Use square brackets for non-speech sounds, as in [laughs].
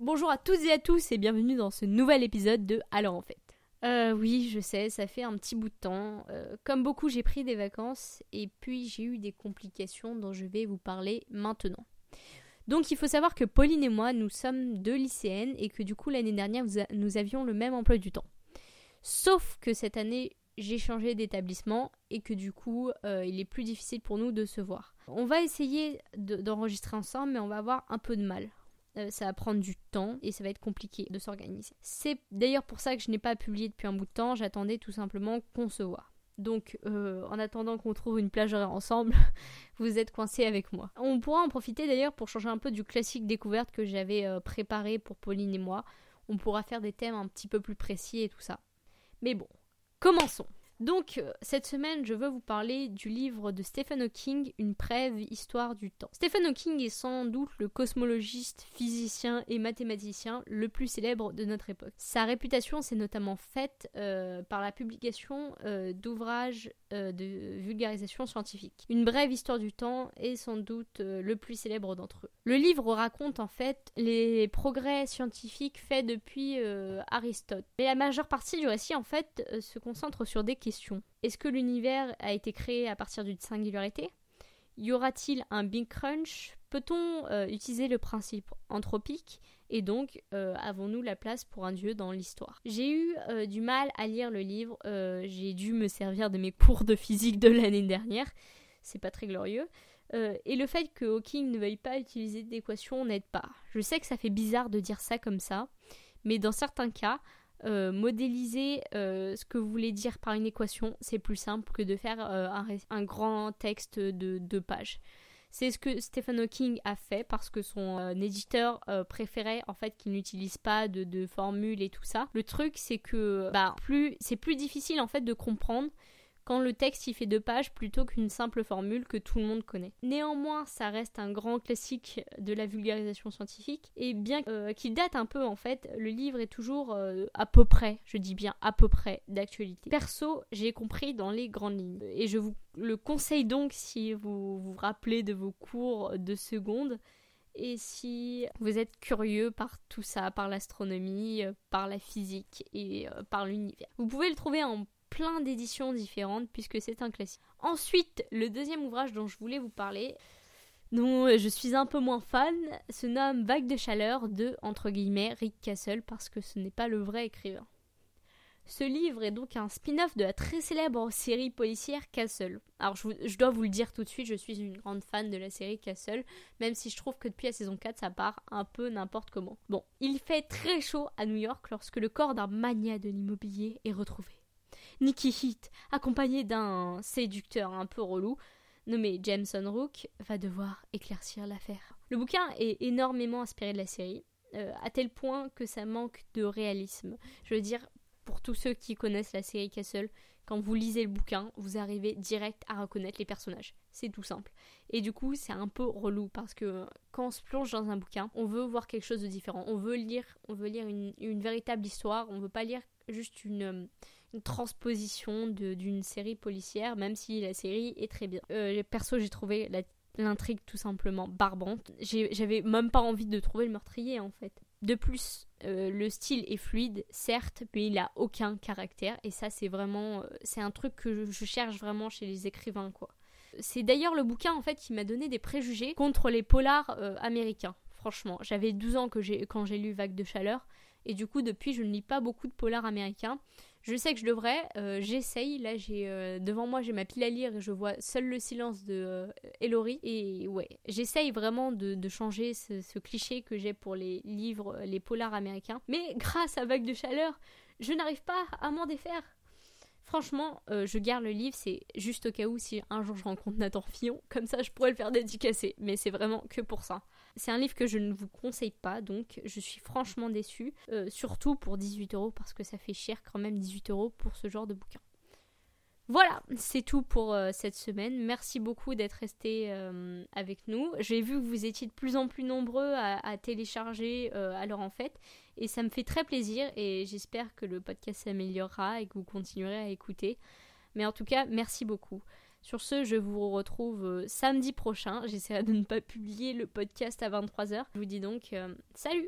Bonjour à toutes et à tous et bienvenue dans ce nouvel épisode de Alors en fait. Euh, oui, je sais, ça fait un petit bout de temps. Euh, comme beaucoup, j'ai pris des vacances et puis j'ai eu des complications dont je vais vous parler maintenant. Donc il faut savoir que Pauline et moi, nous sommes deux lycéennes et que du coup l'année dernière, nous avions le même emploi du temps. Sauf que cette année, j'ai changé d'établissement et que du coup, euh, il est plus difficile pour nous de se voir. On va essayer d'enregistrer ensemble, mais on va avoir un peu de mal. Euh, ça va prendre du temps et ça va être compliqué de s'organiser. C'est d'ailleurs pour ça que je n'ai pas publié depuis un bout de temps. J'attendais tout simplement qu'on se voit. Donc, euh, en attendant qu'on trouve une plage ensemble, [laughs] vous êtes coincés avec moi. On pourra en profiter d'ailleurs pour changer un peu du classique découverte que j'avais préparé pour Pauline et moi. On pourra faire des thèmes un petit peu plus précis et tout ça. Mais bon, Commençons. Donc, euh, cette semaine, je veux vous parler du livre de Stephen Hawking, Une brève histoire du temps. Stephen Hawking est sans doute le cosmologiste, physicien et mathématicien le plus célèbre de notre époque. Sa réputation s'est notamment faite euh, par la publication euh, d'ouvrages de vulgarisation scientifique. Une brève histoire du temps est sans doute le plus célèbre d'entre eux. Le livre raconte en fait les progrès scientifiques faits depuis Aristote. Mais la majeure partie du récit en fait se concentre sur des questions. Est-ce que l'univers a été créé à partir d'une singularité? Y aura-t-il un Big Crunch? Peut-on euh, utiliser le principe anthropique? Et donc euh, avons-nous la place pour un dieu dans l'histoire? J'ai eu euh, du mal à lire le livre, j'ai dû me servir de mes cours de physique de l'année dernière, c'est pas très glorieux. et le fait que Hawking ne veuille pas utiliser d'équation n'aide pas. Je sais que ça fait bizarre de dire ça comme ça, mais dans certains cas, euh, modéliser euh, ce que vous voulez dire par une équation, c'est plus simple que de faire euh, un, grand texte de deux pages. C'est ce que Stephen Hawking a fait parce que son éditeur préférait en fait qu'il n'utilise pas de, de formules et tout ça. Le truc c'est que bah, plus c'est plus difficile en fait de comprendre le texte y fait deux pages plutôt qu'une simple formule que tout le monde connaît. Néanmoins, ça reste un grand classique de la vulgarisation scientifique, et bien euh, qu'il date un peu en fait, le livre est toujours euh, à peu près, je dis bien à peu près, d'actualité. Perso, j'ai compris dans les grandes lignes, et je vous le conseille donc si vous vous rappelez de vos cours de seconde, et si vous êtes curieux par tout ça, par l'astronomie, euh, par la physique et par l'univers. Vous pouvez le trouver en plein d'éditions différentes puisque c'est un classique. Ensuite, le deuxième ouvrage dont je voulais vous parler, dont je suis un peu moins fan, se nomme Vague de chaleur de, Rick Castle parce que ce n'est pas le vrai écrivain. Ce livre est donc un spin-off de la très célèbre série policière Castle. Alors je, dois vous le dire tout de suite, je suis une grande fan de la série Castle, même si je trouve que depuis la saison 4 ça part un peu n'importe comment. Bon, il fait très chaud à New York lorsque le corps d'un mania de l'immobilier est retrouvé. Nicky Heat, accompagné d'un séducteur un peu relou, nommé Jameson Rook, va devoir éclaircir l'affaire. Le bouquin est énormément inspiré de la série, euh, à tel point que ça manque de réalisme. Je veux dire, pour tous ceux qui connaissent la série Castle, quand vous lisez le bouquin, vous arrivez direct à reconnaître les personnages. C'est tout simple. Et du coup, c'est un peu relou parce que quand on se plonge dans un bouquin, on veut voir quelque chose de différent. On veut lire, on veut lire une, une véritable histoire. On veut pas lire juste une une transposition d'une série policière, même si la série est très bien. Euh, perso, j'ai trouvé l'intrigue tout simplement barbante. J'avais même pas envie de trouver le meurtrier en fait. De plus, euh, le style est fluide, certes, mais il a aucun caractère. Et ça, c'est vraiment, euh, c'est un truc que je, cherche vraiment chez les écrivains, quoi. C'est d'ailleurs le bouquin en fait qui m'a donné des préjugés contre les polars américains. Franchement, j'avais 12 ans que quand j'ai lu Vague de chaleur, et du coup depuis je ne lis pas beaucoup de polars américains. Je sais que je devrais, euh, j'essaye. Là, j'ai euh, devant moi, j'ai ma pile à lire et je vois Seul le silence de euh, Et ouais, j'essaye vraiment de, changer ce, cliché que j'ai pour les livres, les polars américains. Mais grâce à Vague de chaleur, je n'arrive pas à m'en défaire. Franchement, je garde le livre, c'est juste au cas où si un jour je rencontre Nathan Fillon, comme ça je pourrais le faire dédicacer. Mais c'est vraiment que pour ça. C'est un livre que je ne vous conseille pas, donc je suis franchement déçue, euh, surtout pour 18 euros, parce que ça fait cher quand même 18 euros pour ce genre de bouquin. Voilà, c'est tout pour euh, cette semaine. Merci beaucoup d'être resté euh, avec nous. J'ai vu que vous étiez de plus en plus nombreux à, télécharger à l'heure en fait, et ça me fait très plaisir, et j'espère que le podcast s'améliorera et que vous continuerez à écouter. Mais en tout cas, merci beaucoup. Sur ce, je vous retrouve euh, samedi prochain. J'essaierai de ne pas publier le podcast à 23h. Je vous dis donc salut